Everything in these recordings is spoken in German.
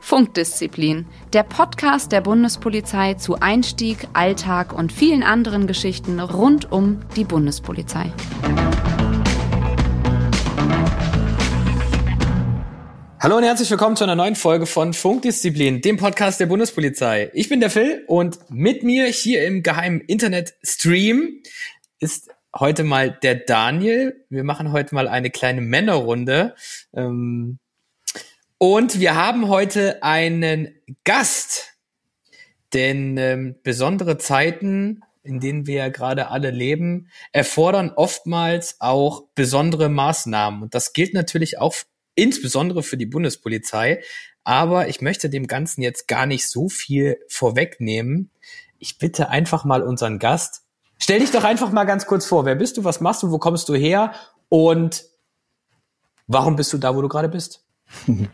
Funkdisziplin, der Podcast der Bundespolizei zu Einstieg, Alltag und vielen anderen Geschichten rund um die Bundespolizei. Hallo und herzlich willkommen zu einer neuen Folge von Funkdisziplin, dem Podcast der Bundespolizei. Ich bin der Phil und mit mir hier im geheimen Internet-Stream ist heute mal der Daniel. Wir machen heute mal eine kleine Männerrunde. Ähm, und wir haben heute einen Gast. Denn ähm, besondere Zeiten, in denen wir ja gerade alle leben, erfordern oftmals auch besondere Maßnahmen. Und das gilt natürlich auch insbesondere für die Bundespolizei. Aber ich möchte dem Ganzen jetzt gar nicht so viel vorwegnehmen. Ich bitte einfach mal unseren Gast. Stell dich doch einfach mal ganz kurz vor. Wer bist du? Was machst du? Wo kommst du her? Und warum bist du da, wo du gerade bist?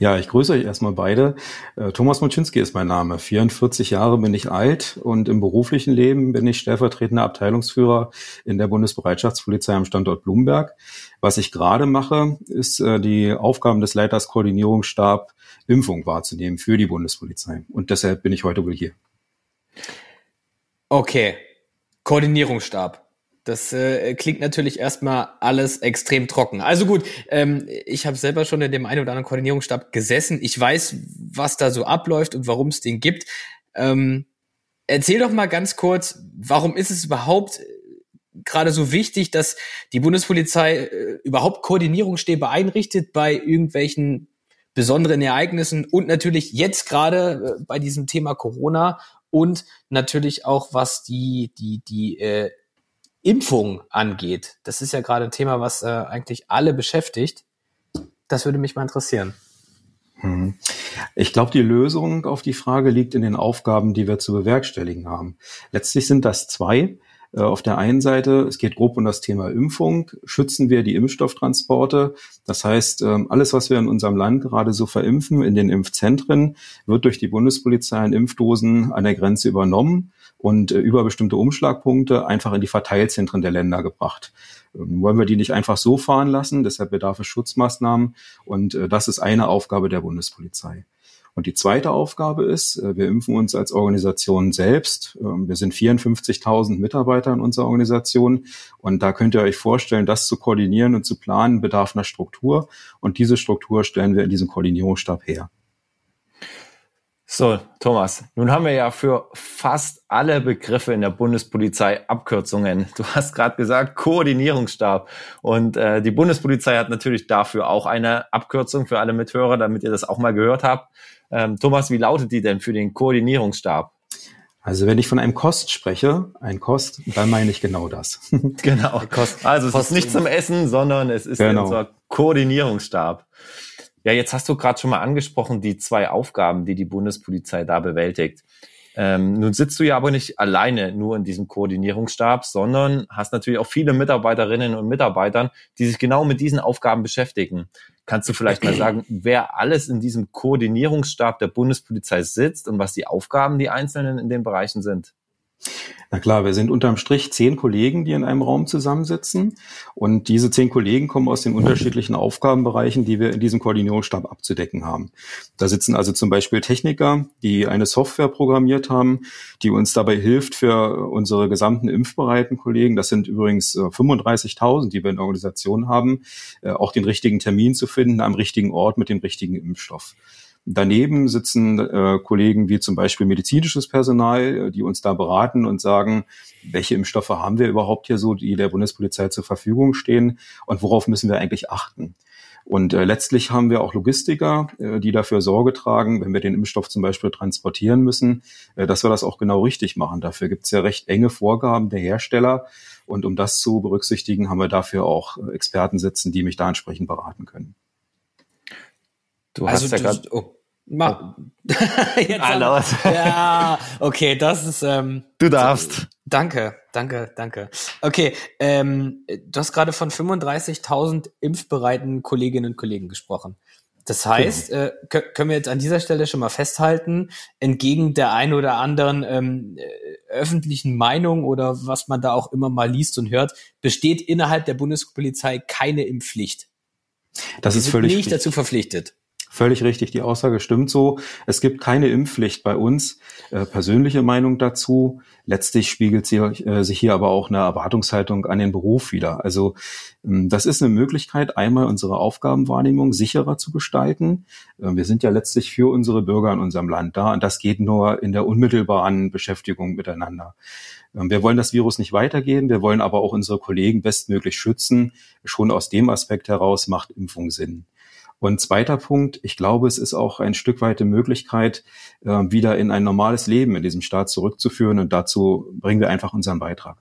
Ja, ich grüße euch erstmal beide. Äh, Thomas Moczynski ist mein Name. 44 Jahre bin ich alt und im beruflichen Leben bin ich stellvertretender Abteilungsführer in der Bundesbereitschaftspolizei am Standort Blumberg. Was ich gerade mache, ist äh, die Aufgaben des Leiters Koordinierungsstab Impfung wahrzunehmen für die Bundespolizei. Und deshalb bin ich heute wohl hier. Okay, Koordinierungsstab. Das äh, klingt natürlich erstmal alles extrem trocken. Also gut, ähm, ich habe selber schon in dem einen oder anderen Koordinierungsstab gesessen. Ich weiß, was da so abläuft und warum es den gibt. Ähm, erzähl doch mal ganz kurz, warum ist es überhaupt äh, gerade so wichtig, dass die Bundespolizei äh, überhaupt Koordinierungsstäbe einrichtet bei irgendwelchen besonderen Ereignissen und natürlich jetzt gerade äh, bei diesem Thema Corona und natürlich auch was die die die äh, Impfung angeht. Das ist ja gerade ein Thema, was äh, eigentlich alle beschäftigt. Das würde mich mal interessieren. Hm. Ich glaube, die Lösung auf die Frage liegt in den Aufgaben, die wir zu bewerkstelligen haben. Letztlich sind das zwei. Äh, auf der einen Seite, es geht grob um das Thema Impfung, schützen wir die Impfstofftransporte. Das heißt, ähm, alles, was wir in unserem Land gerade so verimpfen, in den Impfzentren, wird durch die Bundespolizei in Impfdosen an der Grenze übernommen und äh, über bestimmte Umschlagpunkte einfach in die Verteilzentren der Länder gebracht. Ähm, wollen wir die nicht einfach so fahren lassen? Deshalb bedarf es Schutzmaßnahmen und äh, das ist eine Aufgabe der Bundespolizei. Und die zweite Aufgabe ist, äh, wir impfen uns als Organisation selbst. Ähm, wir sind 54.000 Mitarbeiter in unserer Organisation. Und da könnt ihr euch vorstellen, das zu koordinieren und zu planen bedarf einer Struktur. Und diese Struktur stellen wir in diesem Koordinierungsstab her. So, Thomas, nun haben wir ja für fast alle Begriffe in der Bundespolizei Abkürzungen. Du hast gerade gesagt Koordinierungsstab. Und äh, die Bundespolizei hat natürlich dafür auch eine Abkürzung für alle Mithörer, damit ihr das auch mal gehört habt. Ähm, Thomas, wie lautet die denn für den Koordinierungsstab? Also wenn ich von einem Kost spreche, ein Kost, dann meine ich genau das. genau. Also es ist nicht zum Essen, sondern es ist genau. unser Koordinierungsstab. Ja, jetzt hast du gerade schon mal angesprochen, die zwei Aufgaben, die die Bundespolizei da bewältigt. Ähm, nun sitzt du ja aber nicht alleine nur in diesem Koordinierungsstab, sondern hast natürlich auch viele Mitarbeiterinnen und Mitarbeitern, die sich genau mit diesen Aufgaben beschäftigen. Kannst du vielleicht mal sagen, wer alles in diesem Koordinierungsstab der Bundespolizei sitzt und was die Aufgaben, die einzelnen in den Bereichen sind? Na klar, wir sind unterm Strich zehn Kollegen, die in einem Raum zusammensitzen. Und diese zehn Kollegen kommen aus den unterschiedlichen Aufgabenbereichen, die wir in diesem Koordinierungsstab abzudecken haben. Da sitzen also zum Beispiel Techniker, die eine Software programmiert haben, die uns dabei hilft für unsere gesamten impfbereiten Kollegen. Das sind übrigens 35.000, äh, die wir in der Organisation haben, äh, auch den richtigen Termin zu finden am richtigen Ort mit dem richtigen Impfstoff. Daneben sitzen äh, Kollegen wie zum Beispiel medizinisches Personal, äh, die uns da beraten und sagen, welche Impfstoffe haben wir überhaupt hier so, die der Bundespolizei zur Verfügung stehen und worauf müssen wir eigentlich achten. Und äh, letztlich haben wir auch Logistiker, äh, die dafür Sorge tragen, wenn wir den Impfstoff zum Beispiel transportieren müssen, äh, dass wir das auch genau richtig machen. Dafür gibt es ja recht enge Vorgaben der Hersteller. Und um das zu berücksichtigen, haben wir dafür auch äh, Experten sitzen, die mich da entsprechend beraten können. Du also hast ja gerade. Oh, ma, jetzt ah, ja, okay, das ist. Ähm, du darfst. Danke, danke, danke. Okay, ähm, du hast gerade von 35.000 impfbereiten Kolleginnen und Kollegen gesprochen. Das heißt, genau. äh, können wir jetzt an dieser Stelle schon mal festhalten, entgegen der ein oder anderen ähm, äh, öffentlichen Meinung oder was man da auch immer mal liest und hört, besteht innerhalb der Bundespolizei keine Impfpflicht. Das ist völlig nicht dazu verpflichtet. Völlig richtig, die Aussage stimmt so. Es gibt keine Impfpflicht bei uns. Äh, persönliche Meinung dazu. Letztlich spiegelt sie, äh, sich hier aber auch eine Erwartungshaltung an den Beruf wieder. Also ähm, das ist eine Möglichkeit, einmal unsere Aufgabenwahrnehmung sicherer zu gestalten. Äh, wir sind ja letztlich für unsere Bürger in unserem Land da und das geht nur in der unmittelbaren Beschäftigung miteinander. Ähm, wir wollen das Virus nicht weitergeben, wir wollen aber auch unsere Kollegen bestmöglich schützen. Schon aus dem Aspekt heraus macht Impfung Sinn. Und zweiter Punkt, ich glaube, es ist auch ein Stück weit die Möglichkeit, äh, wieder in ein normales Leben in diesem Staat zurückzuführen. Und dazu bringen wir einfach unseren Beitrag.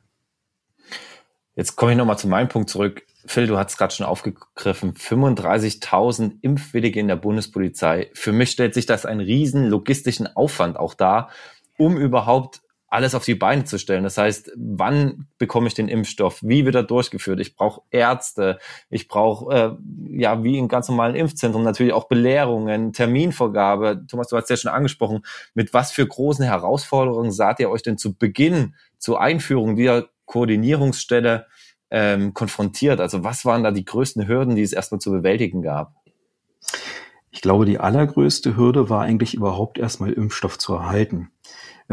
Jetzt komme ich nochmal zu meinem Punkt zurück. Phil, du hast es gerade schon aufgegriffen. 35.000 Impfwillige in der Bundespolizei. Für mich stellt sich das einen riesen logistischen Aufwand auch dar, um überhaupt alles auf die Beine zu stellen. Das heißt, wann bekomme ich den Impfstoff? Wie wird er durchgeführt? Ich brauche Ärzte, ich brauche, äh, ja, wie im ganz normalen Impfzentrum natürlich auch Belehrungen, Terminvorgabe. Thomas, du hast ja schon angesprochen. Mit was für großen Herausforderungen saht ihr euch denn zu Beginn, zur Einführung dieser Koordinierungsstelle ähm, konfrontiert? Also was waren da die größten Hürden, die es erstmal zu bewältigen gab? Ich glaube, die allergrößte Hürde war eigentlich überhaupt erstmal Impfstoff zu erhalten.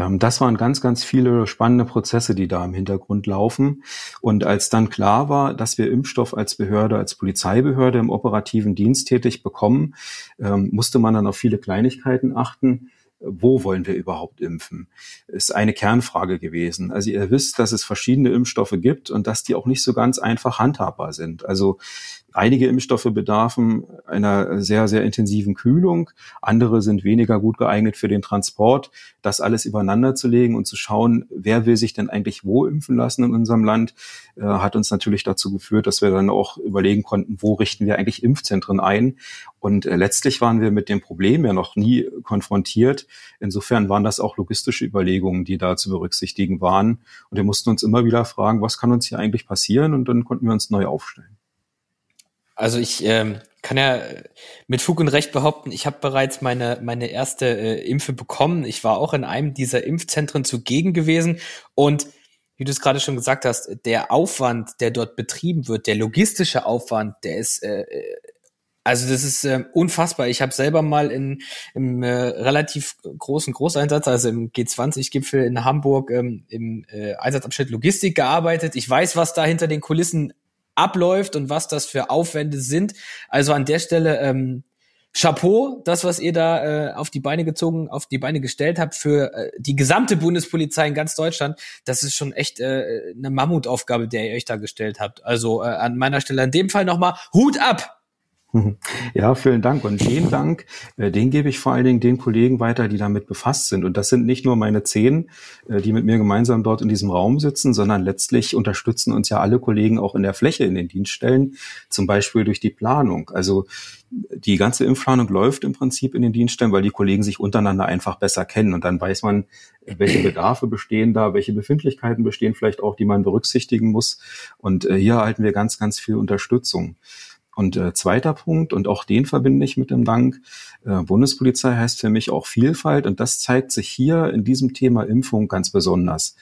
Ähm, das waren ganz, ganz viele spannende Prozesse, die da im Hintergrund laufen. Und als dann klar war, dass wir Impfstoff als Behörde, als Polizeibehörde im operativen Dienst tätig bekommen, ähm, musste man dann auf viele Kleinigkeiten achten wo wollen wir überhaupt impfen? Ist eine Kernfrage gewesen. Also ihr wisst, dass es verschiedene Impfstoffe gibt und dass die auch nicht so ganz einfach handhabbar sind. Also Einige Impfstoffe bedarfen einer sehr, sehr intensiven Kühlung. Andere sind weniger gut geeignet für den Transport. Das alles übereinander zu legen und zu schauen, wer will sich denn eigentlich wo impfen lassen in unserem Land, äh, hat uns natürlich dazu geführt, dass wir dann auch überlegen konnten, wo richten wir eigentlich Impfzentren ein. Und äh, letztlich waren wir mit dem Problem ja noch nie konfrontiert. Insofern waren das auch logistische Überlegungen, die da zu berücksichtigen waren. Und wir mussten uns immer wieder fragen, was kann uns hier eigentlich passieren? Und dann konnten wir uns neu aufstellen. Also ich ähm, kann ja mit Fug und Recht behaupten, ich habe bereits meine, meine erste äh, Impfe bekommen. Ich war auch in einem dieser Impfzentren zugegen gewesen und wie du es gerade schon gesagt hast, der Aufwand, der dort betrieben wird, der logistische Aufwand, der ist äh, also das ist äh, unfassbar. Ich habe selber mal in, im äh, relativ großen Großeinsatz, also im G20-Gipfel in Hamburg, ähm, im äh, Einsatzabschnitt Logistik gearbeitet. Ich weiß, was da hinter den Kulissen abläuft und was das für Aufwände sind. Also an der Stelle ähm, Chapeau, das, was ihr da äh, auf die Beine gezogen, auf die Beine gestellt habt für äh, die gesamte Bundespolizei in ganz Deutschland, das ist schon echt äh, eine Mammutaufgabe, der ihr euch da gestellt habt. Also äh, an meiner Stelle in dem Fall nochmal Hut ab! Ja, vielen Dank. Und den Dank, äh, den gebe ich vor allen Dingen den Kollegen weiter, die damit befasst sind. Und das sind nicht nur meine zehn, äh, die mit mir gemeinsam dort in diesem Raum sitzen, sondern letztlich unterstützen uns ja alle Kollegen auch in der Fläche in den Dienststellen, zum Beispiel durch die Planung. Also die ganze Impfplanung läuft im Prinzip in den Dienststellen, weil die Kollegen sich untereinander einfach besser kennen. Und dann weiß man, welche Bedarfe bestehen da, welche Befindlichkeiten bestehen vielleicht auch, die man berücksichtigen muss. Und äh, hier erhalten wir ganz, ganz viel Unterstützung. Und äh, zweiter Punkt, und auch den verbinde ich mit dem Dank, äh, Bundespolizei heißt für mich auch Vielfalt und das zeigt sich hier in diesem Thema Impfung ganz besonders.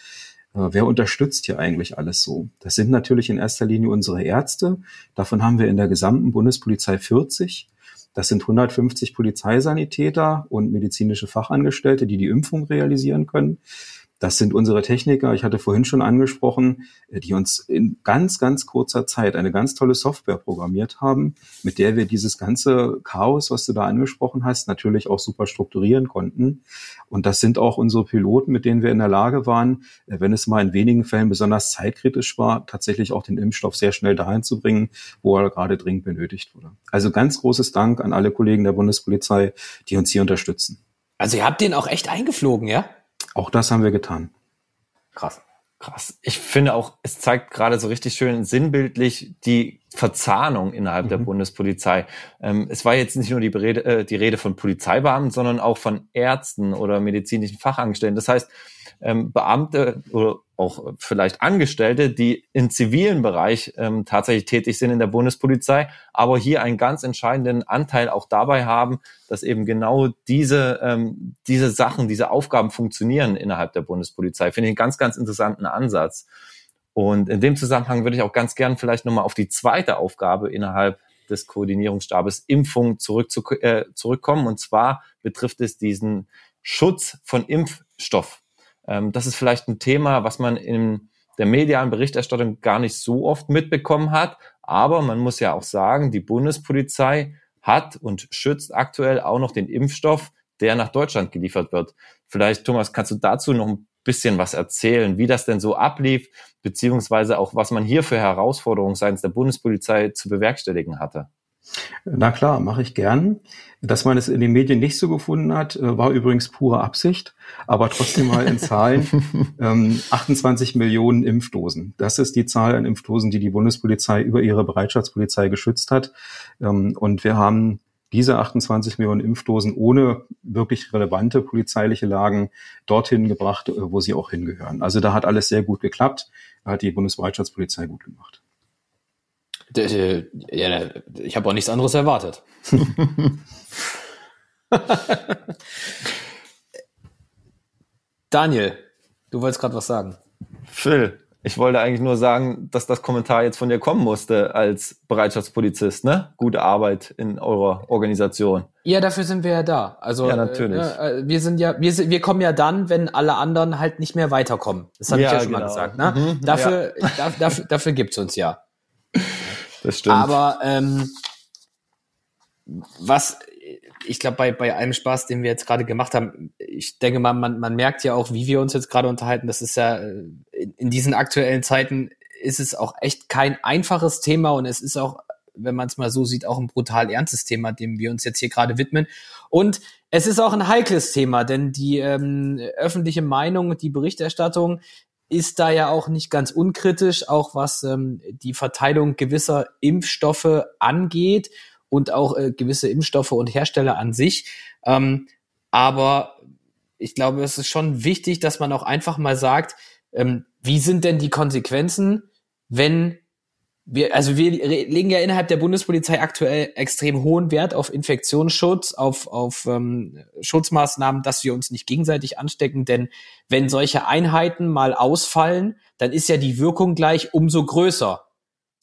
Äh, wer unterstützt hier eigentlich alles so? Das sind natürlich in erster Linie unsere Ärzte. Davon haben wir in der gesamten Bundespolizei 40. Das sind 150 Polizeisanitäter und medizinische Fachangestellte, die die Impfung realisieren können. Das sind unsere Techniker, ich hatte vorhin schon angesprochen, äh, die uns in ganz, ganz kurzer Zeit eine ganz tolle Software programmiert haben, mit der wir dieses ganze Chaos, was du da angesprochen hast, natürlich auch super strukturieren konnten. Und das sind auch unsere Piloten, mit denen wir in der Lage waren, äh, wenn es mal in wenigen Fällen besonders zeitkritisch war, tatsächlich auch den Impfstoff sehr schnell dahin zu bringen, wo er gerade dringend benötigt wurde. Also ganz großes Dank an alle Kollegen der Bundespolizei, die uns hier unterstützen. Also ihr habt den auch echt eingeflogen, ja? Auch das haben wir getan. Krass. Krass. Ich finde auch, es zeigt gerade so richtig schön sinnbildlich die Verzahnung innerhalb mhm. der Bundespolizei. Ähm, es war jetzt nicht nur die Rede, äh, die Rede von Polizeibeamten, sondern auch von Ärzten oder medizinischen Fachangestellten. Das heißt, ähm, Beamte oder auch vielleicht Angestellte, die im zivilen Bereich ähm, tatsächlich tätig sind in der Bundespolizei, aber hier einen ganz entscheidenden Anteil auch dabei haben, dass eben genau diese, ähm, diese Sachen, diese Aufgaben funktionieren innerhalb der Bundespolizei. Finde ich einen ganz, ganz interessanten Ansatz. Und in dem Zusammenhang würde ich auch ganz gern vielleicht nochmal auf die zweite Aufgabe innerhalb des Koordinierungsstabes Impfung zurück zu, äh, zurückkommen. Und zwar betrifft es diesen Schutz von Impfstoff. Ähm, das ist vielleicht ein Thema, was man in der medialen Berichterstattung gar nicht so oft mitbekommen hat. Aber man muss ja auch sagen, die Bundespolizei hat und schützt aktuell auch noch den Impfstoff, der nach Deutschland geliefert wird. Vielleicht, Thomas, kannst du dazu noch ein bisschen was erzählen, wie das denn so ablief, beziehungsweise auch, was man hier für Herausforderungen seitens der Bundespolizei zu bewerkstelligen hatte? Na klar, mache ich gern. Dass man es in den Medien nicht so gefunden hat, äh, war übrigens pure Absicht, aber trotzdem mal in Zahlen. ähm, 28 Millionen Impfdosen. Das ist die Zahl an Impfdosen, die die Bundespolizei über ihre Bereitschaftspolizei geschützt hat. Ähm, und wir haben diese 28 Millionen Impfdosen ohne wirklich relevante polizeiliche Lagen dorthin gebracht, äh, wo sie auch hingehören. Also da hat alles sehr gut geklappt, da hat die Bundesbereitschaftspolizei gut gemacht. Ja, ich habe auch nichts anderes erwartet. Daniel, du wolltest gerade was sagen. Phil, ich wollte eigentlich nur sagen, dass das Kommentar jetzt von dir kommen musste als Bereitschaftspolizist, ne? Gute Arbeit in eurer Organisation. Ja, dafür sind wir ja da. Also ja, natürlich. Äh, äh wir sind ja, wir, wir kommen ja dann, wenn alle anderen halt nicht mehr weiterkommen. Das habe ja, ich ja schon genau. mal gesagt. Ne? Mhm, dafür, ja. dafür, dafür gibt's uns ja. Das stimmt. Aber ähm, was ich glaube, bei, bei allem Spaß, den wir jetzt gerade gemacht haben, ich denke mal, man, man merkt ja auch, wie wir uns jetzt gerade unterhalten, das ist ja äh, in, in diesen aktuellen Zeiten ist es auch echt kein einfaches Thema und es ist auch, wenn man es mal so sieht, auch ein brutal ernstes Thema, dem wir uns jetzt hier gerade widmen. Und es ist auch ein heikles Thema, denn die ähm, öffentliche Meinung, die Berichterstattung ist da ja auch nicht ganz unkritisch, auch was ähm, die Verteilung gewisser Impfstoffe angeht und auch äh, gewisse Impfstoffe und Hersteller an sich. Ähm, aber ich glaube, es ist schon wichtig, dass man auch einfach mal sagt, ähm, wie sind denn die Konsequenzen, wenn wir, also wir legen ja innerhalb der Bundespolizei aktuell extrem hohen Wert auf Infektionsschutz, auf, auf ähm, Schutzmaßnahmen, dass wir uns nicht gegenseitig anstecken. Denn wenn solche Einheiten mal ausfallen, dann ist ja die Wirkung gleich umso größer.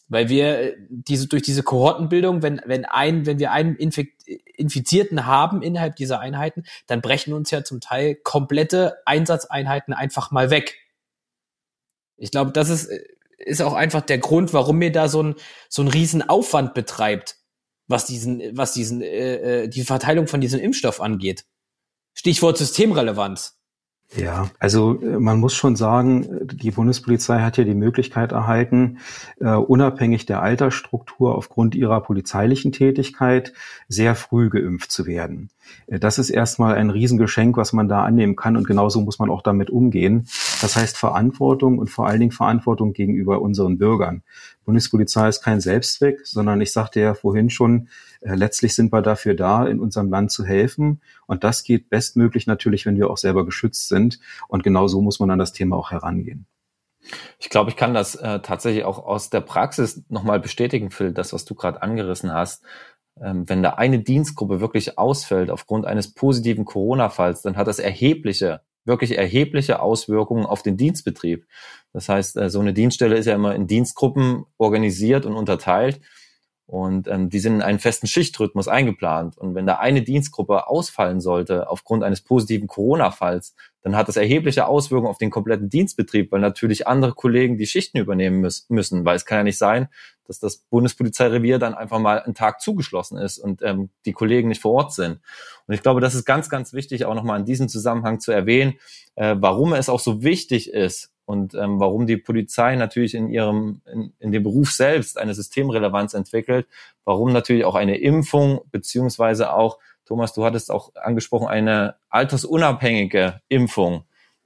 Weil wir äh, diese, durch diese Kohortenbildung, wenn, wenn ein, wenn wir einen Infekt, Infizierten haben innerhalb dieser Einheiten, dann brechen uns ja zum Teil komplette Einsatzeinheiten einfach mal weg. Ich glaube, das ist, äh, ist auch einfach der Grund, warum mir da so ein, so ein Riesenaufwand betreibt, was diesen, was diesen, äh, äh, die Verteilung von diesem Impfstoff angeht. Stichwort Systemrelevanz. Ja, also äh, man muss schon sagen, die Bundespolizei hat ja die Möglichkeit erhalten, uh, unabhängig der Altersstruktur aufgrund ihrer polizeilichen Tätigkeit sehr früh geimpft zu werden. Äh, das ist erstmal ein Riesengeschenk, was man da annehmen kann und genauso muss man auch damit umgehen. Das heißt Verantwortung und vor allen Dingen Verantwortung gegenüber unseren Bürgern. Bundespolizei ist kein Selbstzweck, sondern ich sagte ja vorhin schon, äh, letztlich sind wir dafür da, in unserem Land zu helfen. Und das geht bestmöglich natürlich, wenn wir auch selber geschützt sind. Und genau so muss man an das Thema auch herangehen. Ich glaube, ich kann das äh, tatsächlich auch aus der Praxis nochmal bestätigen, Phil, das, was du gerade angerissen hast. Ähm, wenn da eine Dienstgruppe wirklich ausfällt aufgrund eines positiven Corona-Falls, dann hat das erhebliche, wirklich erhebliche Auswirkungen auf den Dienstbetrieb. Das heißt, äh, so eine Dienststelle ist ja immer in Dienstgruppen organisiert und unterteilt. Und ähm, die sind in einen festen Schichtrhythmus eingeplant. Und wenn da eine Dienstgruppe ausfallen sollte aufgrund eines positiven Corona-Falls, dann hat das erhebliche Auswirkungen auf den kompletten Dienstbetrieb, weil natürlich andere Kollegen die Schichten übernehmen müß müssen. Weil es kann ja nicht sein, dass das Bundespolizeirevier dann einfach mal einen Tag zugeschlossen ist und ähm, die Kollegen nicht vor Ort sind. Und ich glaube, das ist ganz, ganz wichtig, auch nochmal in diesem Zusammenhang zu erwähnen, äh, warum es auch so wichtig ist, und ähm, warum die Polizei natürlich in ihrem in, in dem Beruf selbst eine Systemrelevanz entwickelt, warum natürlich auch eine Impfung beziehungsweise auch Thomas, du hattest auch angesprochen eine altersunabhängige Impfung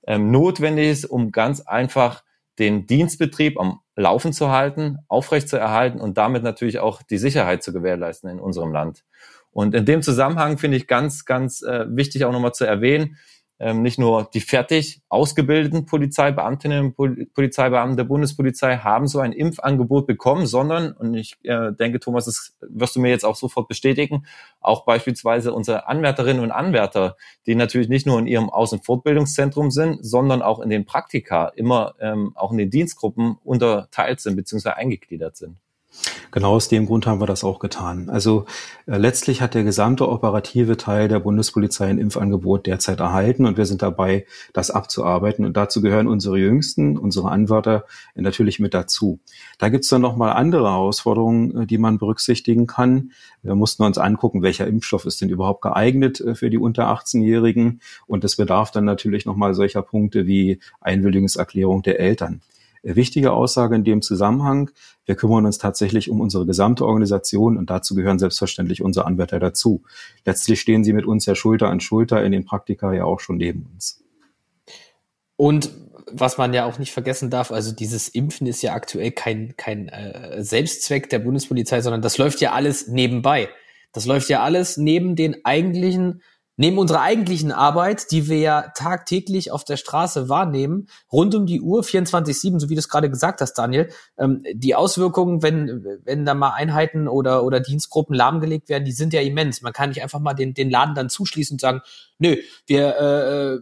ähm, notwendig ist, um ganz einfach den Dienstbetrieb am Laufen zu halten, aufrecht zu erhalten und damit natürlich auch die Sicherheit zu gewährleisten in unserem Land. Und in dem Zusammenhang finde ich ganz, ganz äh, wichtig auch nochmal zu erwähnen, ähm, nicht nur die fertig ausgebildeten Polizeibeamtinnen und Polizeibeamten der Bundespolizei haben so ein Impfangebot bekommen, sondern, und ich äh, denke, Thomas, das wirst du mir jetzt auch sofort bestätigen, auch beispielsweise unsere Anwärterinnen und Anwärter, die natürlich nicht nur in ihrem Außenfortbildungszentrum sind, sondern auch in den Praktika immer ähm, auch in den Dienstgruppen unterteilt sind bzw. eingegliedert sind. Genau aus dem Grund haben wir das auch getan. Also äh, letztlich hat der gesamte operative Teil der Bundespolizei ein Impfangebot derzeit erhalten und wir sind dabei, das abzuarbeiten. Und dazu gehören unsere Jüngsten, unsere Anwärter natürlich mit dazu. Da gibt's dann nochmal andere Herausforderungen, äh, die man berücksichtigen kann. Wir mussten uns angucken, welcher Impfstoff ist denn überhaupt geeignet äh, für die unter 18-Jährigen. Und es bedarf dann natürlich nochmal solcher Punkte wie Einwilligungserklärung der Eltern. Wichtige Aussage in dem Zusammenhang, wir kümmern uns tatsächlich um unsere gesamte Organisation und dazu gehören selbstverständlich unsere Anwärter dazu. Letztlich stehen sie mit uns ja Schulter an Schulter in den Praktika ja auch schon neben uns. Und was man ja auch nicht vergessen darf, also dieses Impfen ist ja aktuell kein, kein äh, Selbstzweck der Bundespolizei, sondern das läuft ja alles nebenbei. Das läuft ja alles neben den eigentlichen Neben unserer eigentlichen Arbeit, die wir ja tagtäglich auf der Straße wahrnehmen, rund um die Uhr, 24-7, so wie du es gerade gesagt hast, Daniel, ähm, die Auswirkungen, wenn, wenn da mal Einheiten oder, oder Dienstgruppen lahmgelegt werden, die sind ja immens. Man kann nicht einfach mal den, den Laden dann zuschließen und sagen, nö, wir äh, äh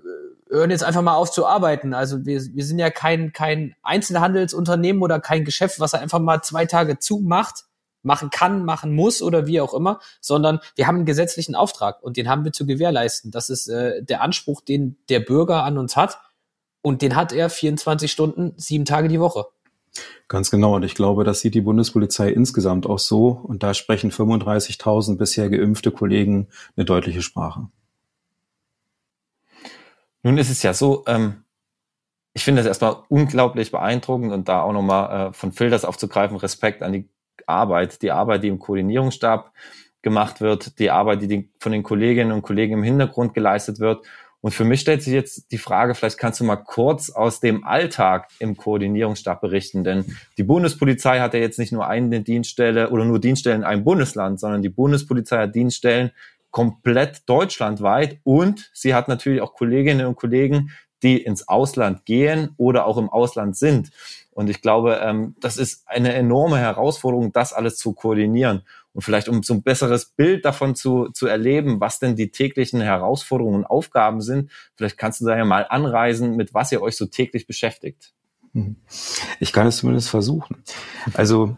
hören jetzt einfach mal auf zu arbeiten. Also wir, wir sind ja kein, kein Einzelhandelsunternehmen oder kein Geschäft, was einfach mal zwei Tage zumacht machen kann, machen muss oder wie auch immer, sondern wir haben einen gesetzlichen Auftrag und den haben wir zu gewährleisten. Das ist äh, der Anspruch, den der Bürger an uns hat und den hat er 24 Stunden, sieben Tage die Woche. Ganz genau. Und ich glaube, das sieht die Bundespolizei insgesamt auch so. Und da sprechen 35.000 bisher geimpfte Kollegen eine deutliche Sprache. Nun ist es ja so, ähm, ich finde das erstmal unglaublich beeindruckend und da auch nochmal äh, von Phil das aufzugreifen, Respekt an die Arbeit, die Arbeit, die im Koordinierungsstab gemacht wird, die Arbeit, die von den Kolleginnen und Kollegen im Hintergrund geleistet wird. Und für mich stellt sich jetzt die Frage, vielleicht kannst du mal kurz aus dem Alltag im Koordinierungsstab berichten, denn die Bundespolizei hat ja jetzt nicht nur eine Dienststelle oder nur Dienststellen in einem Bundesland, sondern die Bundespolizei hat Dienststellen komplett deutschlandweit und sie hat natürlich auch Kolleginnen und Kollegen, die ins Ausland gehen oder auch im Ausland sind. Und ich glaube, ähm, das ist eine enorme Herausforderung, das alles zu koordinieren. Und vielleicht, um so ein besseres Bild davon zu, zu erleben, was denn die täglichen Herausforderungen und Aufgaben sind, vielleicht kannst du da ja mal anreisen, mit was ihr euch so täglich beschäftigt. Ich kann es zumindest versuchen. Also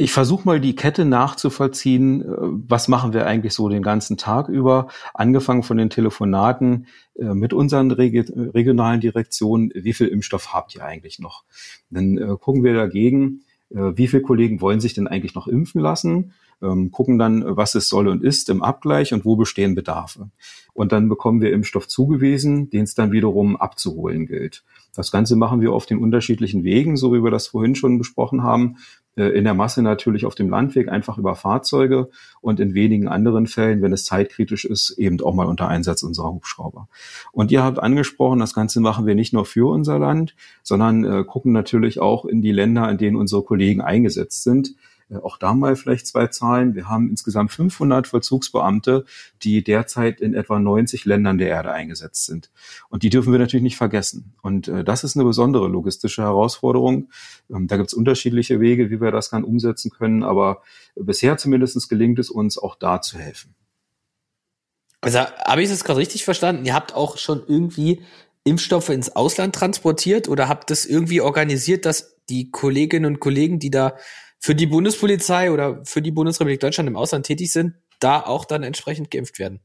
ich versuche mal die Kette nachzuvollziehen. Äh, was machen wir eigentlich so den ganzen Tag über? Angefangen von den Telefonaten äh, mit unseren regionalen Direktionen. Wie viel Impfstoff habt ihr eigentlich noch? Dann äh, gucken wir dagegen, wie viele Kollegen wollen sich denn eigentlich noch impfen lassen? Ähm, gucken dann, was es soll und ist im Abgleich und wo bestehen Bedarfe. Und dann bekommen wir Impfstoff zugewiesen, den es dann wiederum abzuholen gilt. Das Ganze machen wir auf den unterschiedlichen Wegen, so wie wir das vorhin schon besprochen haben. Äh, in der Masse natürlich auf dem Landweg einfach über Fahrzeuge und in wenigen anderen Fällen, wenn es zeitkritisch ist, eben auch mal unter Einsatz unserer Hubschrauber. Und ihr habt angesprochen, das Ganze machen wir nicht nur für unser Land, sondern äh, gucken natürlich auch in die Länder, in denen unsere Kollegen eingesetzt sind. Äh, auch da mal vielleicht zwei Zahlen. Wir haben insgesamt 500 Vollzugsbeamte, die derzeit in etwa 90 Ländern der Erde eingesetzt sind. Und die dürfen wir natürlich nicht vergessen. Und äh, das ist eine besondere logistische Herausforderung. Ähm, da gibt es unterschiedliche Wege, wie wir das dann umsetzen können. Aber bisher zumindest gelingt es uns, auch da zu helfen. Also habe ich das gerade richtig verstanden? Ihr habt auch schon irgendwie Impfstoffe ins Ausland transportiert oder habt das irgendwie organisiert, dass die Kolleginnen und Kollegen, die da für die Bundespolizei oder für die Bundesrepublik Deutschland im Ausland tätig sind, da auch dann entsprechend geimpft werden.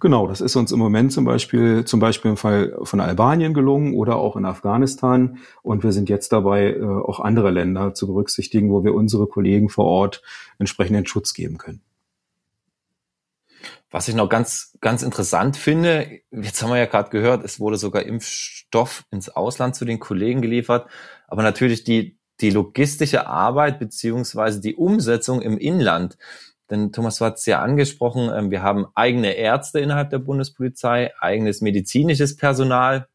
Genau, das ist uns im Moment zum Beispiel, zum Beispiel im Fall von Albanien gelungen oder auch in Afghanistan. Und wir sind jetzt dabei, äh, auch andere Länder zu berücksichtigen, wo wir unsere Kollegen vor Ort entsprechenden Schutz geben können. Was ich noch ganz, ganz interessant finde, jetzt haben wir ja gerade gehört, es wurde sogar Impfstoff ins Ausland zu den Kollegen geliefert. Aber natürlich die, die logistische Arbeit beziehungsweise die Umsetzung im Inland. Denn Thomas, du hast es ja angesprochen, ähm, wir haben eigene Ärzte innerhalb der Bundespolizei, eigenes medizinisches Personal.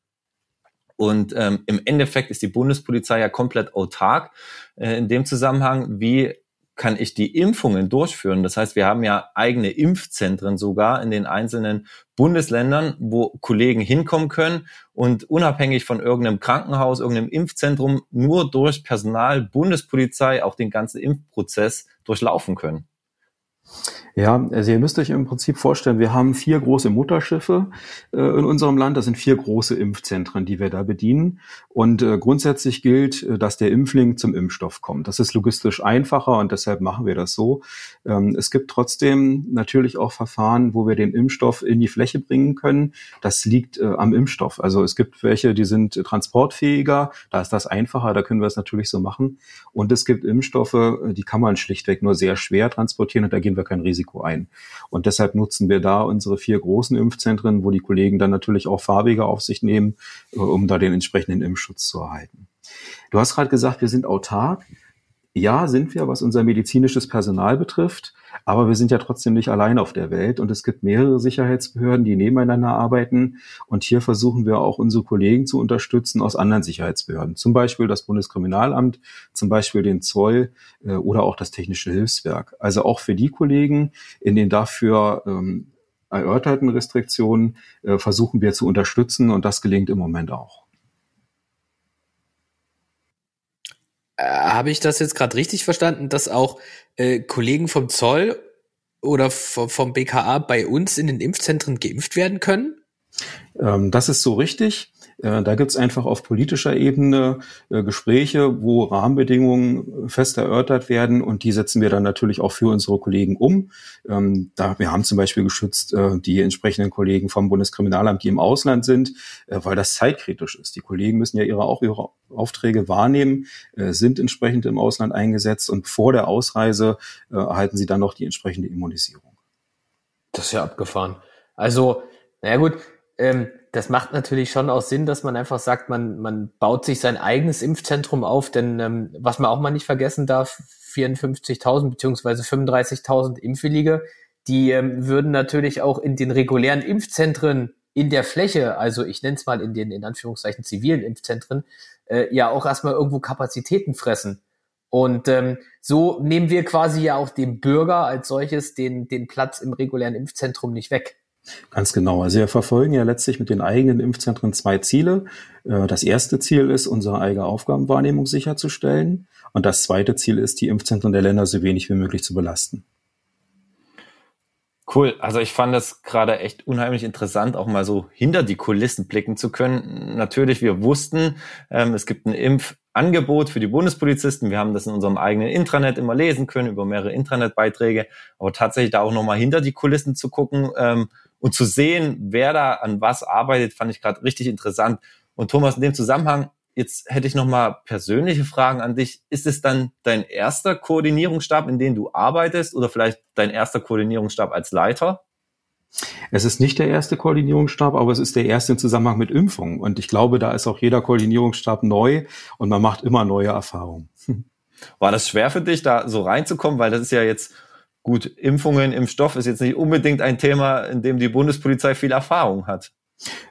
Und ähm, im Endeffekt ist die Bundespolizei ja komplett autark äh, in dem Zusammenhang, wie kann ich die Impfungen durchführen? Das heißt, wir haben ja eigene Impfzentren sogar in den einzelnen Bundesländern, wo Kollegen hinkommen können und unabhängig von irgendeinem Krankenhaus, irgendeinem Impfzentrum nur durch Personal, Bundespolizei auch den ganzen Impfprozess durchlaufen können. Ja, also ihr müsst euch im Prinzip vorstellen, wir haben vier große Mutterschiffe äh, in unserem Land. Das sind vier große Impfzentren, die wir da bedienen. Und äh, grundsätzlich gilt, äh, dass der Impfling zum Impfstoff kommt. Das ist logistisch einfacher und deshalb machen wir das so. Ähm, es gibt trotzdem natürlich auch Verfahren, wo wir den Impfstoff in die Fläche bringen können. Das liegt äh, am Impfstoff. Also es gibt welche, die sind transportfähiger. Da ist das einfacher. Da können wir es natürlich so machen. Und es gibt Impfstoffe, äh, die kann man schlichtweg nur sehr schwer transportieren und da gehen wir kein Risiko Risiko ein. Und deshalb nutzen wir da unsere vier großen Impfzentren, wo die Kollegen dann natürlich auch Fahrwege auf sich nehmen, äh, um da den entsprechenden Impfschutz zu erhalten. Du hast gerade gesagt, wir sind autark. Ja, sind wir, was unser medizinisches Personal betrifft. Aber wir sind ja trotzdem nicht allein auf der Welt und es gibt mehrere Sicherheitsbehörden, die nebeneinander arbeiten. Und hier versuchen wir auch unsere Kollegen zu unterstützen aus anderen Sicherheitsbehörden. Zum Beispiel das Bundeskriminalamt, zum Beispiel den Zoll äh, oder auch das Technische Hilfswerk. Also auch für die Kollegen in den dafür ähm, erörterten Restriktionen äh, versuchen wir zu unterstützen und das gelingt im Moment auch. Äh, Habe ich das jetzt gerade richtig verstanden, dass auch äh, Kollegen vom Zoll oder vom BKA bei uns in den Impfzentren geimpft werden können? Ähm, das ist so richtig. Äh, da gibt's einfach auf politischer Ebene äh, Gespräche, wo Rahmenbedingungen fest erörtert werden und die setzen wir dann natürlich auch für unsere Kollegen um. Ähm, da, wir haben zum Beispiel geschützt äh, die entsprechenden Kollegen vom Bundeskriminalamt, die im Ausland sind, weil das zeitkritisch ist. Die Kollegen müssen ja ihre, auch ihre Aufträge wahrnehmen, sind entsprechend im Ausland eingesetzt und vor der Ausreise erhalten sie dann noch die entsprechende Immunisierung. Das ist ja abgefahren. Also, naja gut, ähm, das macht natürlich schon auch Sinn, dass man einfach sagt, man, man baut sich sein eigenes Impfzentrum auf, denn ähm, was man auch mal nicht vergessen darf, 54.000 beziehungsweise 35.000 Impfwillige, die ähm, würden natürlich auch in den regulären Impfzentren in der Fläche, also ich nenne es mal in den in Anführungszeichen zivilen Impfzentren, äh, ja auch erstmal irgendwo Kapazitäten fressen. Und ähm, so nehmen wir quasi ja auch dem Bürger als solches den, den Platz im regulären Impfzentrum nicht weg. Ganz genau. Also wir verfolgen ja letztlich mit den eigenen Impfzentren zwei Ziele. Äh, das erste Ziel ist, unsere eigene Aufgabenwahrnehmung sicherzustellen. Und das zweite Ziel ist, die Impfzentren der Länder so wenig wie möglich zu belasten. Cool. Also ich fand das gerade echt unheimlich interessant, auch mal so hinter die Kulissen blicken zu können. Natürlich, wir wussten, ähm, es gibt ein Impfangebot für die Bundespolizisten. Wir haben das in unserem eigenen Intranet immer lesen können, über mehrere Internetbeiträge. Aber tatsächlich da auch nochmal hinter die Kulissen zu gucken, ähm, und zu sehen, wer da an was arbeitet, fand ich gerade richtig interessant. Und Thomas, in dem Zusammenhang, jetzt hätte ich noch mal persönliche Fragen an dich. Ist es dann dein erster Koordinierungsstab, in dem du arbeitest oder vielleicht dein erster Koordinierungsstab als Leiter? Es ist nicht der erste Koordinierungsstab, aber es ist der erste im Zusammenhang mit Impfungen. Und ich glaube, da ist auch jeder Koordinierungsstab neu und man macht immer neue Erfahrungen. War das schwer für dich, da so reinzukommen? Weil das ist ja jetzt Gut, Impfungen, Impfstoff ist jetzt nicht unbedingt ein Thema, in dem die Bundespolizei viel Erfahrung hat.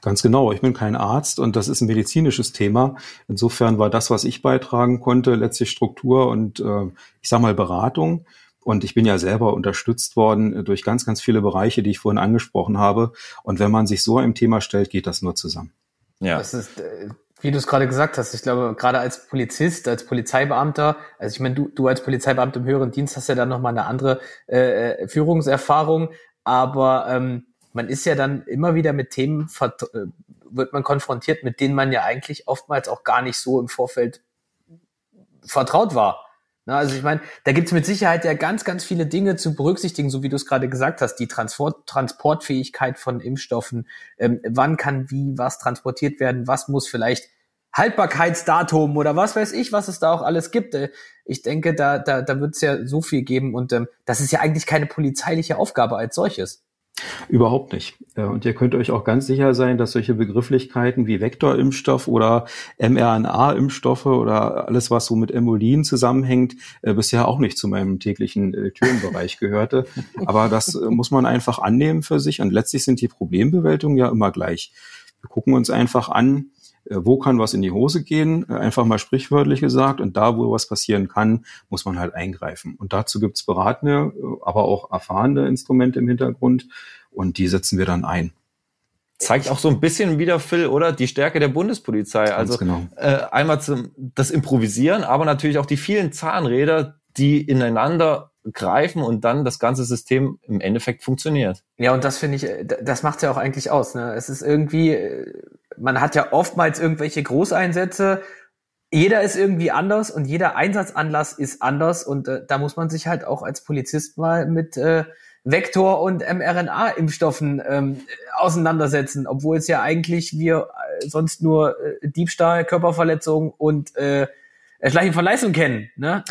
Ganz genau. Ich bin kein Arzt und das ist ein medizinisches Thema. Insofern war das, was ich beitragen konnte, letztlich Struktur und äh, ich sag mal Beratung. Und ich bin ja selber unterstützt worden durch ganz, ganz viele Bereiche, die ich vorhin angesprochen habe. Und wenn man sich so einem Thema stellt, geht das nur zusammen. Ja. Das ist äh, wie du es gerade gesagt hast, ich glaube, gerade als Polizist, als Polizeibeamter, also ich meine, du, du als Polizeibeamter im höheren Dienst hast ja dann nochmal eine andere äh, äh, Führungserfahrung, aber ähm, man ist ja dann immer wieder mit Themen, äh, wird man konfrontiert, mit denen man ja eigentlich oftmals auch gar nicht so im Vorfeld vertraut war. Na, also ich meine, da gibt's mit Sicherheit ja ganz, ganz viele Dinge zu berücksichtigen, so wie du es gerade gesagt hast, die Transport Transportfähigkeit von Impfstoffen, ähm, wann kann wie was transportiert werden, was muss vielleicht Haltbarkeitsdatum oder was weiß ich, was es da auch alles gibt. Äh, ich denke, da, da, da wird es ja so viel geben und ähm, das ist ja eigentlich keine polizeiliche Aufgabe als solches. Überhaupt nicht. Und ihr könnt euch auch ganz sicher sein, dass solche Begrifflichkeiten wie Vektorimpfstoff oder mRNA-Impfstoffe oder alles, was so mit Emolin zusammenhängt, äh, bisher auch nicht zu meinem täglichen Lektürenbereich gehörte. Aber das äh, muss man einfach annehmen für sich. Und letztlich sind die Problembewältigungen ja immer gleich. Wir gucken uns einfach an, äh, wo kann was in die Hose gehen, äh, einfach mal sprichwörtlich gesagt. Und da, wo was passieren kann, muss man halt eingreifen. Und dazu gibt's beratende, aber auch erfahrene Instrumente im Hintergrund. Und die setzen wir dann ein zeigt auch so ein bisschen wieder, Phil, oder die Stärke der Bundespolizei. Ganz also genau. äh, einmal zum, das Improvisieren, aber natürlich auch die vielen Zahnräder, die ineinander greifen und dann das ganze System im Endeffekt funktioniert. Ja, und das finde ich, äh, das macht's ja auch eigentlich aus. Ne? Es ist irgendwie, äh, man hat ja oftmals irgendwelche Großeinsätze. Jeder ist irgendwie anders und jeder Einsatzanlass ist anders und äh, da muss man sich halt auch als Polizist mal mit äh, Vektor- und mRNA-Impfstoffen ähm, auseinandersetzen, obwohl es ja eigentlich wir äh, sonst nur äh, Diebstahl, Körperverletzung und äh, Erschleichen von Leistung kennen. Ne?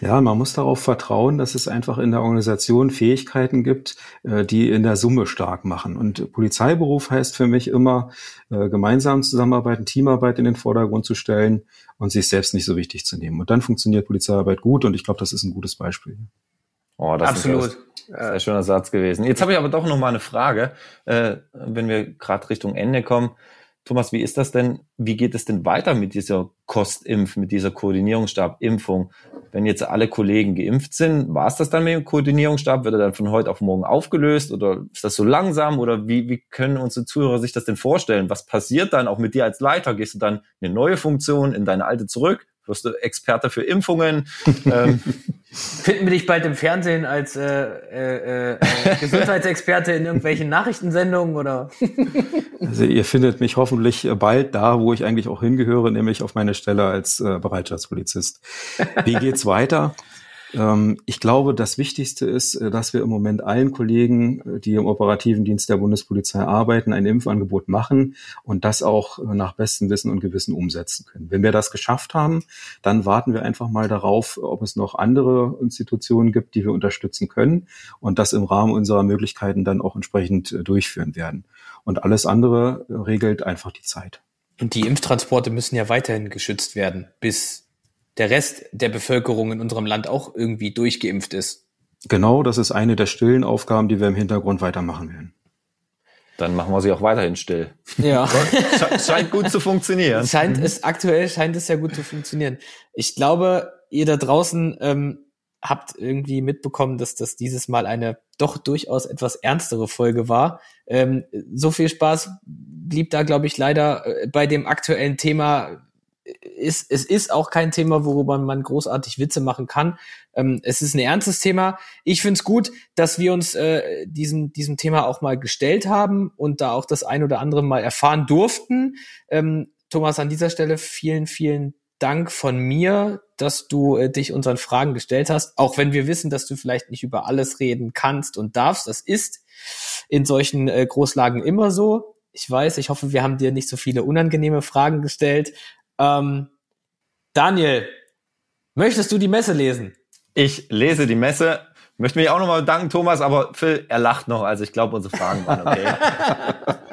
Ja, man muss darauf vertrauen, dass es einfach in der Organisation Fähigkeiten gibt, äh, die in der Summe stark machen. Und Polizeiberuf heißt für mich immer, äh, gemeinsam zusammenarbeiten, Teamarbeit in den Vordergrund zu stellen und sich selbst nicht so wichtig zu nehmen. Und dann funktioniert Polizeiarbeit gut und ich glaube, das ist ein gutes Beispiel. Oh, das Absolut. Ist sehr schöner Satz gewesen. Jetzt habe ich aber doch noch mal eine Frage, äh, wenn wir gerade Richtung Ende kommen. Thomas, wie ist das denn? Wie geht es denn weiter mit dieser Kostimpf, mit dieser Koordinierungsstab-Impfung? Wenn jetzt alle Kollegen geimpft sind, war es das dann mit dem Koordinierungsstab? Wird er dann von heute auf morgen aufgelöst oder ist das so langsam? Oder wie, wie können unsere Zuhörer sich das denn vorstellen? Was passiert dann auch mit dir als Leiter? Gehst du dann in eine neue Funktion, in deine alte zurück? Wirst du Experte für Impfungen. ähm, Finden wir dich bald im Fernsehen als äh, äh, äh, Gesundheitsexperte in irgendwelchen Nachrichtensendungen oder? also ihr findet mich hoffentlich bald da, wo ich eigentlich auch hingehöre, nämlich auf meine Stelle als äh, Bereitschaftspolizist. Wie geht's weiter? Ähm, ich glaube, das Wichtigste ist, äh, dass wir im Moment allen Kollegen, äh, die im operativen Dienst der Bundespolizei arbeiten, ein Impfangebot machen und das auch äh, nach bestem Wissen und Gewissen umsetzen können. Wenn wir das geschafft haben, dann warten wir einfach mal darauf, ob es noch andere Institutionen gibt, die wir unterstützen können und das im Rahmen unserer Möglichkeiten dann auch entsprechend durchführen werden. Und alles andere regelt einfach die Zeit. Und die Impftransporte müssen ja weiterhin geschützt werden, bis der Rest der Bevölkerung in unserem Land auch irgendwie durchgeimpft ist. Genau, das ist eine der stillen Aufgaben, die wir im Hintergrund weitermachen werden. Dann machen wir sie auch weiterhin still. Ja. scheint gut zu funktionieren. Scheint es, aktuell scheint es ja gut zu funktionieren. Ich glaube, ihr da draußen ähm, habt irgendwie mitbekommen, dass das dieses Mal eine doch durchaus etwas ernstere Folge war. Ähm, so viel Spaß blieb da, glaube ich, leider äh, bei dem aktuellen Thema ist, es ist auch kein Thema, worüber man großartig Witze machen kann. Ähm, es ist ein ernstes Thema. Ich finde es gut, dass wir uns äh, diesem, diesem Thema auch mal gestellt haben und da auch das ein oder andere mal erfahren durften. Ähm, Thomas, an dieser Stelle vielen, vielen Dank von mir, dass du äh, dich unseren Fragen gestellt hast, auch wenn wir wissen, dass du vielleicht nicht über alles reden kannst und darfst. Das ist in solchen äh, Großlagen immer so. Ich weiß, ich hoffe, wir haben dir nicht so viele unangenehme Fragen gestellt, ähm, Daniel, möchtest du die Messe lesen? Ich lese die Messe. Möchte mich auch nochmal bedanken, Thomas, aber Phil, er lacht noch, also ich glaube, unsere Fragen waren okay.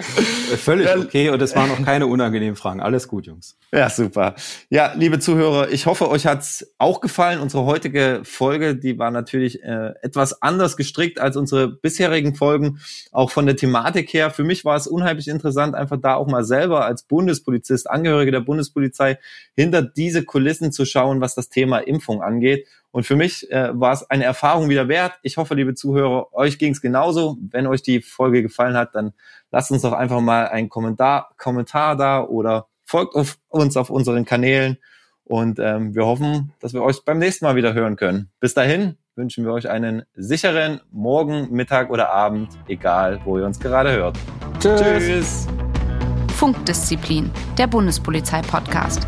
Völlig okay und es waren noch keine unangenehmen Fragen. Alles gut, Jungs. Ja, super. Ja, liebe Zuhörer, ich hoffe, euch hat's auch gefallen. Unsere heutige Folge, die war natürlich äh, etwas anders gestrickt als unsere bisherigen Folgen, auch von der Thematik her. Für mich war es unheimlich interessant, einfach da auch mal selber als Bundespolizist, Angehörige der Bundespolizei, hinter diese Kulissen zu schauen, was das Thema Impfung angeht. Und für mich äh, war es eine Erfahrung wieder wert. Ich hoffe, liebe Zuhörer, euch ging es genauso. Wenn euch die Folge gefallen hat, dann lasst uns doch einfach mal einen Kommentar, Kommentar da oder folgt auf uns auf unseren Kanälen. Und ähm, wir hoffen, dass wir euch beim nächsten Mal wieder hören können. Bis dahin wünschen wir euch einen sicheren Morgen, Mittag oder Abend, egal wo ihr uns gerade hört. Tschüss. Tschüss. Funkdisziplin, der Bundespolizei-Podcast.